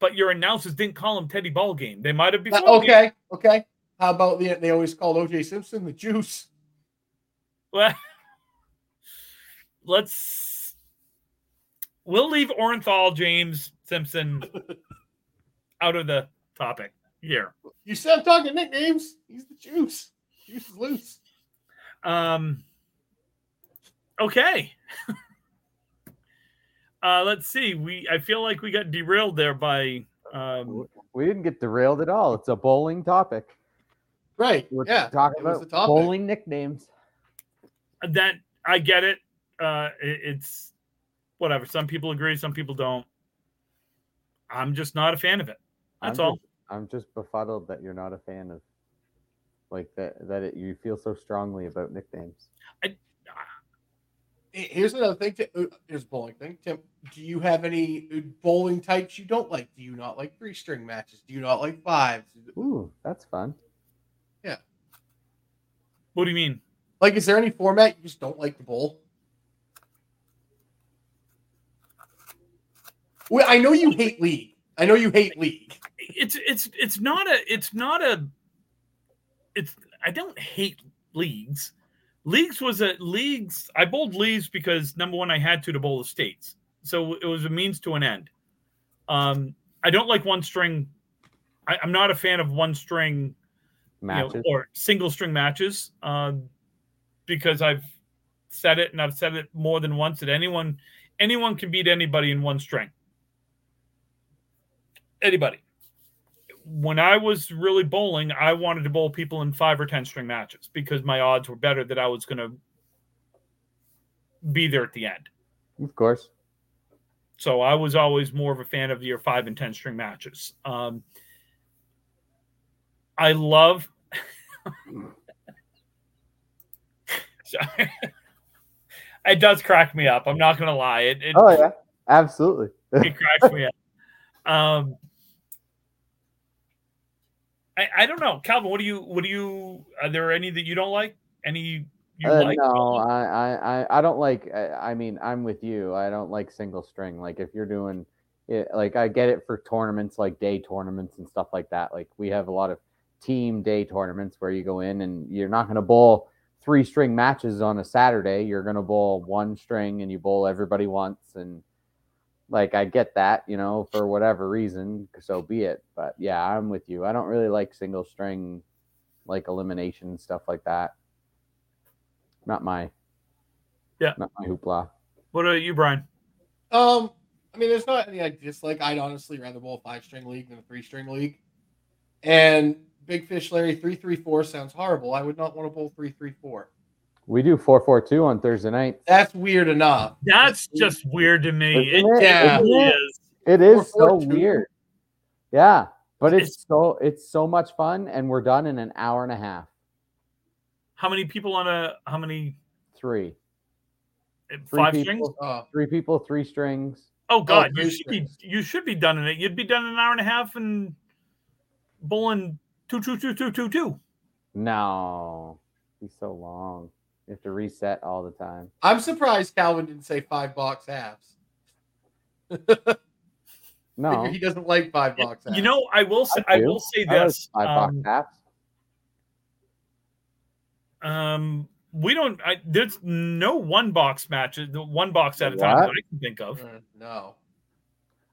but your announcers didn't call him teddy ballgame they might have Uh, before okay, okay. How about the they always called OJ Simpson the juice? Well, let's. We'll leave Orenthal, James Simpson out of the topic here. You said I'm talking nicknames. He's the juice. Juice is loose. Um. Okay. uh, let's see. We I feel like we got derailed there by um, We didn't get derailed at all. It's a bowling topic. Right. We're yeah. talking about topic. bowling nicknames. that. I get it. Uh, it- it's whatever. Some people agree, some people don't. I'm just not a fan of it. That's I'm all. Just, I'm just befuddled that you're not a fan of like that. That it, you feel so strongly about nicknames. Here's another thing. Tim- uh, Here's a bowling thing. Tim, do you have any uh, bowling types you don't like? Do you not like three string matches? Do you not like fives? Ooh, that's fun. Yeah. What do you mean? Like, is there any format you just don't like to bowl? Well, I know you hate league. I know you hate league. It's it's it's not a it's not a it's I don't hate leagues. Leagues was a leagues I bowled leagues because number one I had to to bowl the states. So it was a means to an end. Um I don't like one string I, I'm not a fan of one string you know, Matches. or single string matches um, because I've said it and I've said it more than once that anyone anyone can beat anybody in one string. Anybody. When I was really bowling, I wanted to bowl people in five or ten string matches because my odds were better that I was going to be there at the end. of course. So I was always more of a fan of your five and ten string matches. Um, I love. Sorry. it does crack me up. I'm not gonna lie. It, it Oh yeah, absolutely. it cracks me up. Um, I, I don't know, Calvin. What do you? What do you? Are there any that you don't like? Any you Uh, like? no, I, I, I, I don't like. I, I mean, I'm with you. I don't like single string. Like if you're doing it, like I get it for tournaments, like day tournaments and stuff like that. Like we have a lot of team day tournaments where you go in and you're not going to bowl three string matches on a Saturday. You're going to bowl one string and you bowl everybody once. And like I get that, you know, for whatever reason, so be it. But yeah, I'm with you. I don't really like single string, like elimination stuff like that. Not my, Yeah. not my hoopla. What about you, Brian? Um, I mean, there's not any I dislike. I'd honestly rather bowl a five string league than a three string league. And Big Fish Larry three three four sounds horrible. I would not want to bowl three three four. We do four four two on Thursday night. That's weird enough. That's just weird to me. It, Isn't it? Yeah. it Isn't really it? is. It is so weird. Yeah, but it's, It's- so it's so much fun, and we're done in an hour and a half. How many people on a? How many? Three, Three Five people. strings? Oh, three people, three strings. Oh, oh God, you three should be. You should be done in it. You'd be done in an hour and a half and bowling two two two two two two. No, he's so long. You have to reset all the time. I'm surprised Calvin didn't say five box halves. No, he doesn't like five box halves. You know, I will say. I I, will say I this. five box Um, halves. um, we don't. I, there's no one box matches. The one box at a time that I can think of. Uh, no.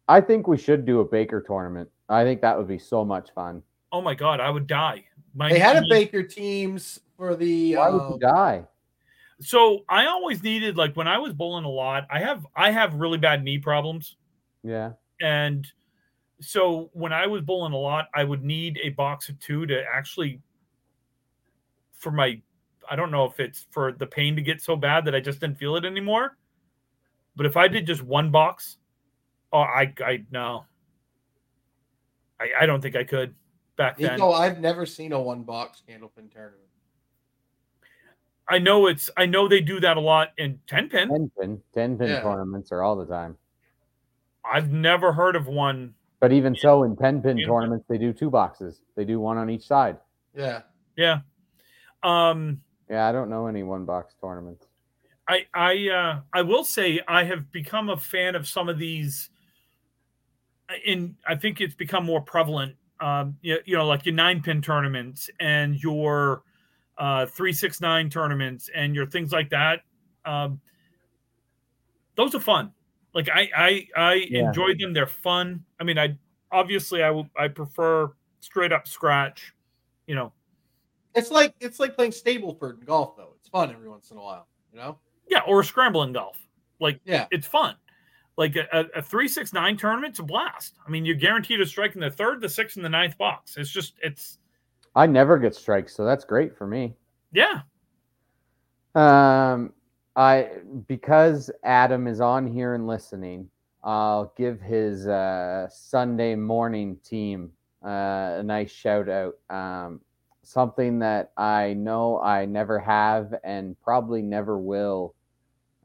I think we should do a Baker tournament. I think that would be so much fun. Oh my God, I would die. My They had a Baker teams for the. Why would uh, you die? So I always needed like when I was bowling a lot. I have I have really bad knee problems. Yeah, and so when I was bowling a lot, I would need a box of two to actually for my I don't know if it's for the pain to get so bad that I just didn't feel it anymore. But if I did just one box, oh I I no. I, I don't think I could back then. Nico, I've never seen a one box candlepin tournament. I know it's I know they do that a lot in 10 pin. ten pin, ten pin Yeah. tournaments are all the time. I've never heard of one. But even so, in ten pin Yeah. tournaments, they do two boxes. They do one on each side. Yeah. Yeah. Um Yeah, I don't know any one box tournaments. I I uh, I will say I have become a fan of some of these. In I think it's become more prevalent. Um, you, you know, like your nine pin tournaments and your uh, three six nine tournaments and your things like that. Um, those are fun. Like I I I Yeah. enjoy them. They're fun. I mean, I obviously I will I prefer straight up scratch. You know, It's like it's like playing Stableford in golf though. It's fun every once in a while, you know? yeah, or scrambling golf. Like Yeah. it's fun. Like a, a, a three six nine tournament's a blast. I mean, you're guaranteed a strike in the third, the sixth, and the ninth box. It's just it's I never get strikes, so that's great for me. yeah. Um, I because Adam is on here and listening, I'll give his uh, Sunday morning team uh, a nice shout out. Um, something that I know I never have and probably never will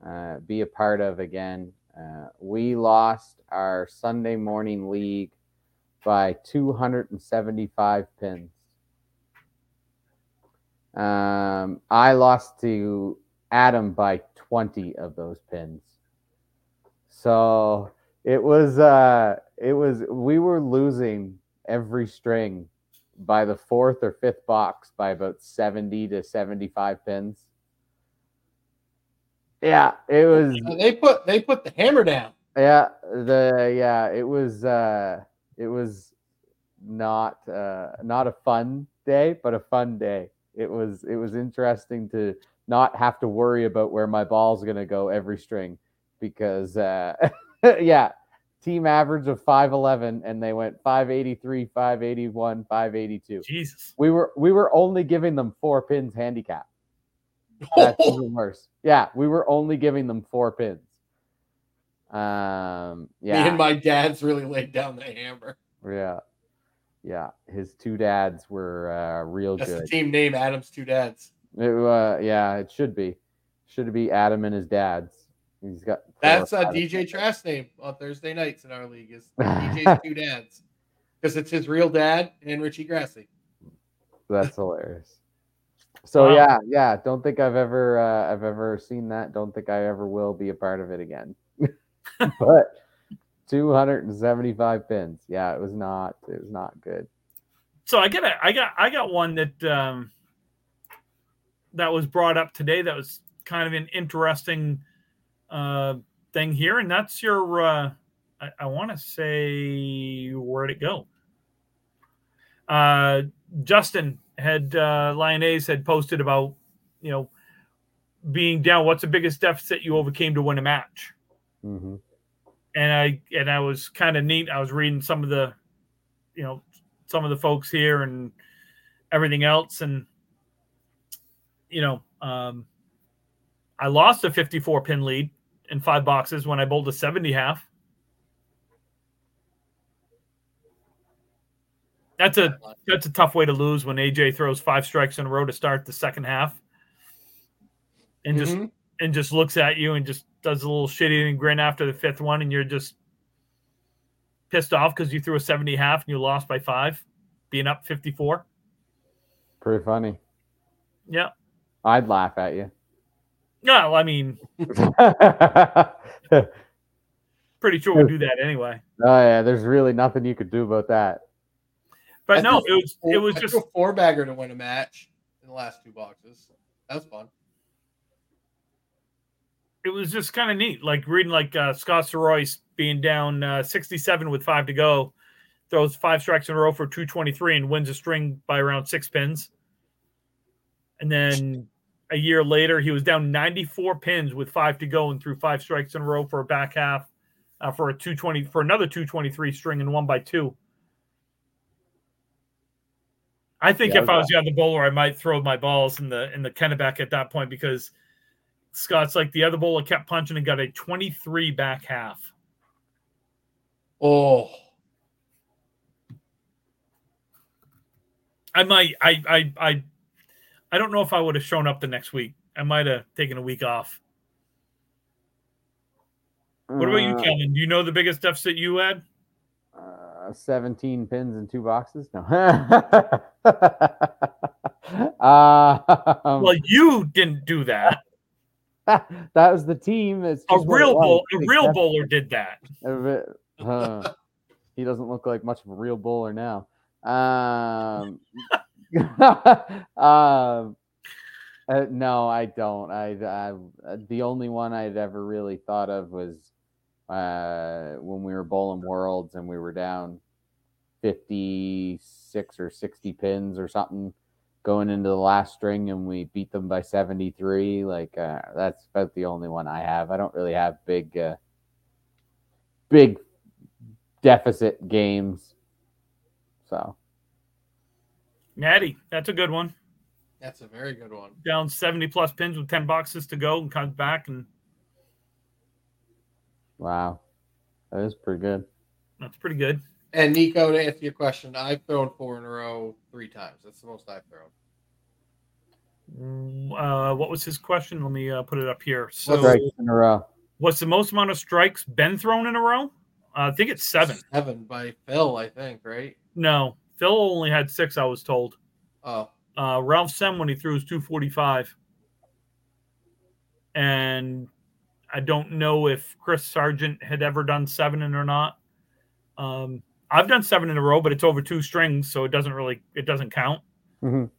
uh, be a part of again. Uh, we lost our Sunday morning league by 275 pins. Um, I lost to Adam by 20 of those pins. So it was uh it was we were losing every string by the fourth or fifth box by about 70 to 75 pins. Yeah, it was They put they put the hammer down. yeah, the yeah, it was uh it was not uh not a fun day, but a fun day. It was it was interesting to not have to worry about where my ball's gonna go every string because uh yeah, team average of 511 and they went 583, 581, 582. Jesus. We were we were only giving them four pins handicap. That's even worse. Yeah, we were only giving them four pins. Um, Me yeah, and my dad's really laid down the hammer. yeah, yeah. His two dads were uh, real That's the good. team name, Adam's two dads. It, uh, yeah, it should be, Should be Adam and his dad's. He's got. That's a. DJ Trask name on Thursday nights in our league. Is DJ's two dads because it's his real dad and Richie Grassi. That's hilarious. So Wow. yeah, yeah. Don't think I've ever uh, I've ever seen that. Don't think I ever will be a part of it again. but 275 pins. Yeah, it was not. It was not good. So I got a, I got I got one that um that was brought up today that was kind of an interesting uh thing here, and that's your uh I, I want to say where'd it go? Uh Justin had uh Lyonnaise had posted about, you know, being down, what's the biggest deficit you overcame to win a match? hmm and I and I was kind of neat. I was reading some of the, you know, some of the folks here and everything else, and you know, um, I lost a 54 pin lead in five boxes when I bowled a 70 half. That's a that's a tough way to lose when AJ throws five strikes in a row to start the second half, and just Mhm. And just looks at you and just does a little shitty and grin after the fifth one, and you're just pissed off because you threw a 70 half and you lost by five, being up 54. Pretty funny. Yeah. I'd laugh at you. No, I mean, pretty sure we do that anyway. Oh yeah, there's really nothing you could do about that. But I no, it was four- it was I just a four bagger to win a match in the last two boxes. That was fun. It was just kind of neat. Like reading like uh, Scott Soroyce being down uh, 67 with five to go, throws five strikes in a row for 223 and wins a string by around six pins. And then a year later, he was down 94 pins with five to go and threw five strikes in a row for a back half uh, for a 220 for another 223 string and one by two. I think Yeah, if I was the other bowler, I might throw my balls in the in the Kennebec at that point because Scott's like the other bowler kept punching and got a 23 back half. Oh, I might I I I I don't know if I would have shown up the next week. I might have taken a week off. What about you, Uh, Kevin? Do you know the biggest deficit you had? Uh, 17 pins and two boxes? No. um, Well, you didn't do that. that was the team. It's A real bowl, a real bowler did that. Huh. he doesn't look like much of a real bowler now. Um, um, uh, no, I don't. I, I uh, the only one I'd ever really thought of was uh, when we were bowling worlds and we were down fifty six or sixty pins or something going into the last string and we beat them by 73 like uh, that's about the only one i have i don't really have big uh, big deficit games so Natty, that's a good one. that's a very good one. Down 70 plus pins with 10 boxes to go and comes back and wow that is pretty good that's pretty good. And Nico, to answer your question, I've thrown four in a row three times. That's the most I've thrown. Uh, what was his question? Let me uh, put it up here. So, strikes in a row what's the most amount of strikes been thrown in a row? Uh, I think it's seven. Seven by Phil, I think, right? No, Phil only had six. I was told. Oh, Uh, Ralph Sem when he threw his 245, and I don't know if Chris Sargent had ever done seven in or not. Um, I've done seven in a row, but it's over two strings, so it doesn't really it doesn't count. Mhm.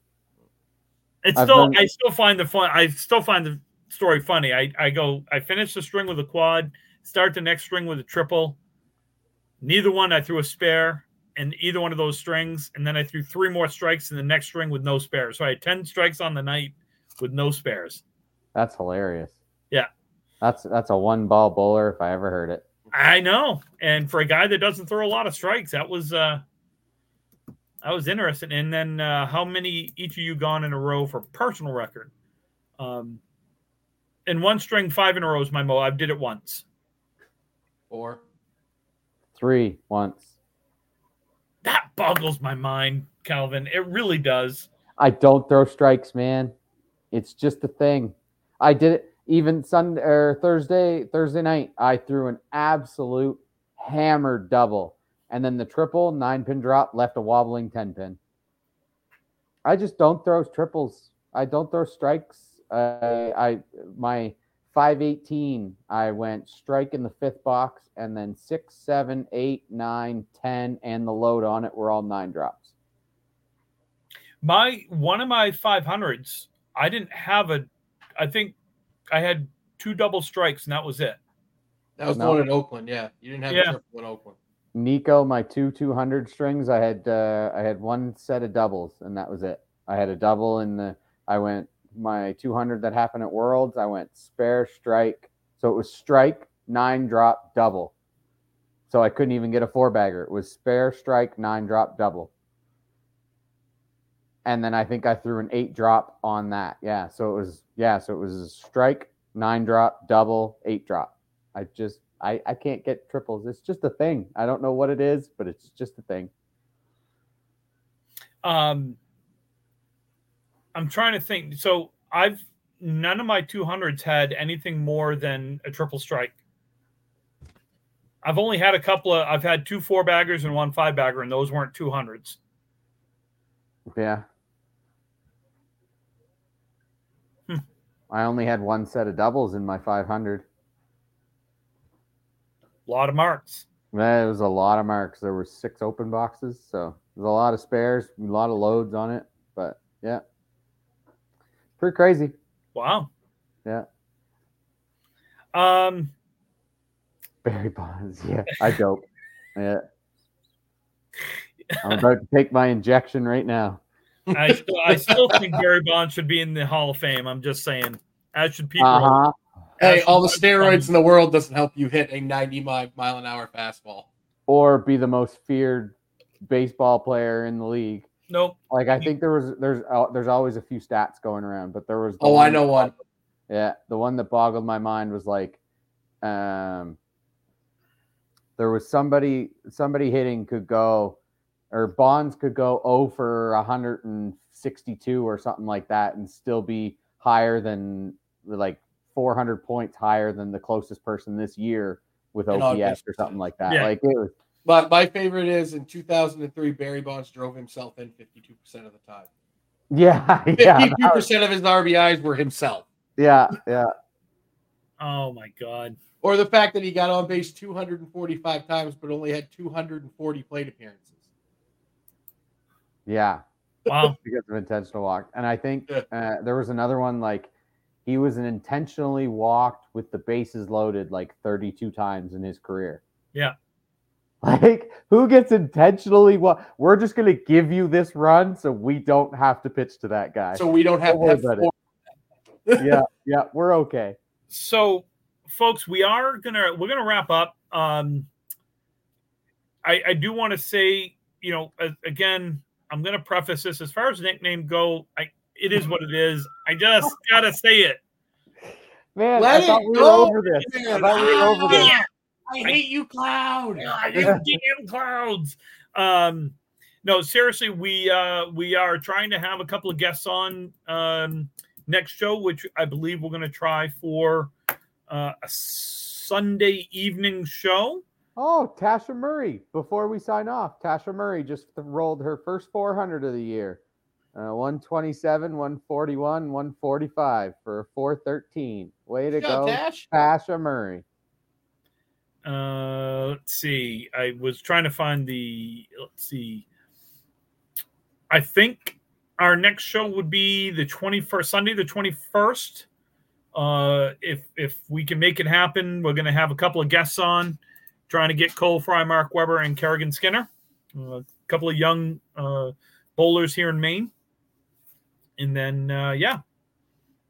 It's I've still done- I still find the fun. I still find the story funny. I I go I finish the string with a quad, start the next string with a triple. Neither one I threw a spare in either one of those strings, and then I threw three more strikes in the next string with no spares. So I had ten strikes on the night with no spares. that's hilarious Yeah. that's that's a one ball bowler if i ever heard it I know, and for a guy that doesn't throw a lot of strikes, that was uh that was interesting. And then uh, how many each of you gone in a row for personal record? Um, in one string, five in a row is my mo. I did it once. four. three once That boggles my mind, Calvin. It really does. I don't throw strikes, man. It's just a thing. I did it. Even Sunday or Thursday, Thursday night, I threw an absolute hammer double. And then the triple, nine pin drop, left a wobbling 10 pin. I just don't throw triples. I don't throw strikes. I, I my 518, I went strike in the fifth box, and then six, seven, eight, nine, 10, and the load on it were all nine drops. My one of my 500s, I didn't have a, I think I had two double strikes, and that was it. That was No. one in Oakland. Yeah, you didn't have Yeah. a triple in Oakland. Nico, my two 200 strings, I had uh, I had one set of doubles, and that was it. I had a double in the. I went my 200 that happened at Worlds. I went spare strike, so it was strike nine drop double. So I couldn't even get a four bagger. It was spare strike nine drop double. And then I think I threw an eight drop on that. Yeah, so it was yeah, so it was a strike nine drop double eight drop. I just I, I can't get triples. It's just a thing. I don't know what it is, but it's just a thing. Um, I'm trying to think. So I've none of my 200s had anything more than a triple strike. I've only had a couple of. I've had two four baggers and one five bagger, and those weren't 200s. Yeah. I only had one set of doubles in my 500. A lot of marks. That was a lot of marks. There were six open boxes, so there's a lot of spares, a lot of loads on it. But yeah, pretty crazy. Wow. Yeah. Um, Barry Bonds. Yeah, I dope. Yeah. I'm about to take my injection right now. I still, I still think Barry Bonds should be in the Hall of Fame. I'm just saying, as should Pete Uh-huh. Hey, all the steroids in the world doesn't help you hit a 90 mile, mile an hour fastball. Or be the most feared baseball player in the league. Nope. Like I think there was there's uh, there's always a few stats going around, but there was. the Oh, I know one. Yeah, the one that boggled my mind was like, um, there was somebody somebody hitting could go, or Bonds could go 0 for 162 or something like that, and still be higher than like 400 points higher than the closest person this year with OPS or something like that. Yeah. Like it was. But my favorite is in 2003, Barry Bonds drove himself in 52% of the time. Yeah, yeah, 52% of his RBIs were himself. yeah, yeah. Oh my God. Or the fact that he got on base 245 times but only had 240 plate appearances. Yeah, Wow. because of intentional walk. And I think Yeah. uh, there was another one like he was an intentionally walked with the bases loaded like 32 times in his career. Yeah. Like who gets intentionally what we're just gonna give you this run so we don't have to pitch to that guy. So we don't have Don't to have four. yeah, yeah, we're okay. so folks we are gonna we're gonna wrap up um i i do want to say you know again i'm gonna preface this as far as nickname go i it is what it is i just gotta say it Man, Let I thought it we were go, over this. I thought we were over this. Yeah. I hate you, Cloud. Ah, you damn clouds um no seriously we uh we are trying to have a couple of guests on um next show which i believe we're going to try for uh, a sunday evening show Oh, Tasha Murray. Before we sign off, Tasha Murray just rolled her first 400 of the year. Uh, 127, 141, 145 for a 413. Way to Good go, Tash. Tasha Murray. Uh, let's see. I was trying to find the. Let's see. I think our next show would be the twenty first Sunday, the twenty first. Uh, if if we can make it happen, we're going to have a couple of guests on, trying to get Cole Fry, Mark Weber, and Kerrigan Skinner, uh, a couple of young uh, bowlers here in Maine, and then uh, yeah,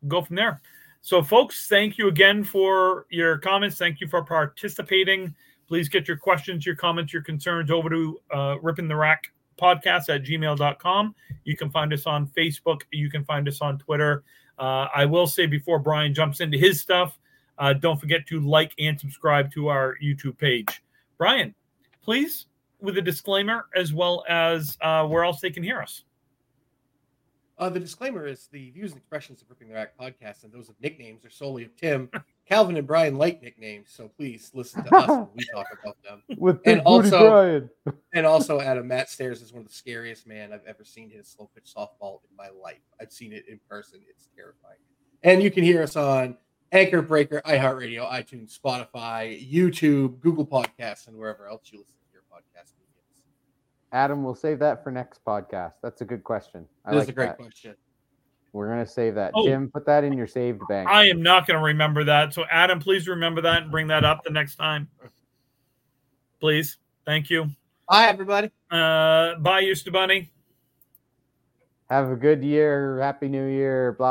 go from there. So, folks, thank you again for your comments. Thank you for participating. Please get your questions, your comments, your concerns over to uh, Ripping the Rack podcast at gmail.com. You can find us on Facebook. You can find us on Twitter. Uh, I will say before Brian jumps into his stuff, uh, don't forget to like and subscribe to our YouTube page. Brian, please, with a disclaimer as well as uh, where else they can hear us. Uh, the disclaimer is the views and expressions of Ripping the Rack podcast and those of nicknames are solely of Tim. Calvin and Brian like nicknames, so please listen to us when we talk about them. With And Big also- Brian. And also, Adam, Matt Stairs is one of the scariest man I've ever seen hit a slow pitch softball in my life. I've seen it in person. It's terrifying. And you can hear us on Anchor Breaker, iHeartRadio, iTunes, Spotify, YouTube, Google Podcasts, and wherever else you listen to your podcast. mediums. Adam, we'll save that for next podcast. That's a good question. I That is like a great that. question. We're gonna save that. Oh. Tim, put that in your saved bank. I am not going to remember that. So, Adam, please remember that and bring that up the next time. Please. Thank you. Bye, everybody. Uh, bye, Used to Bunny. Have a good year. Happy New Year. Blah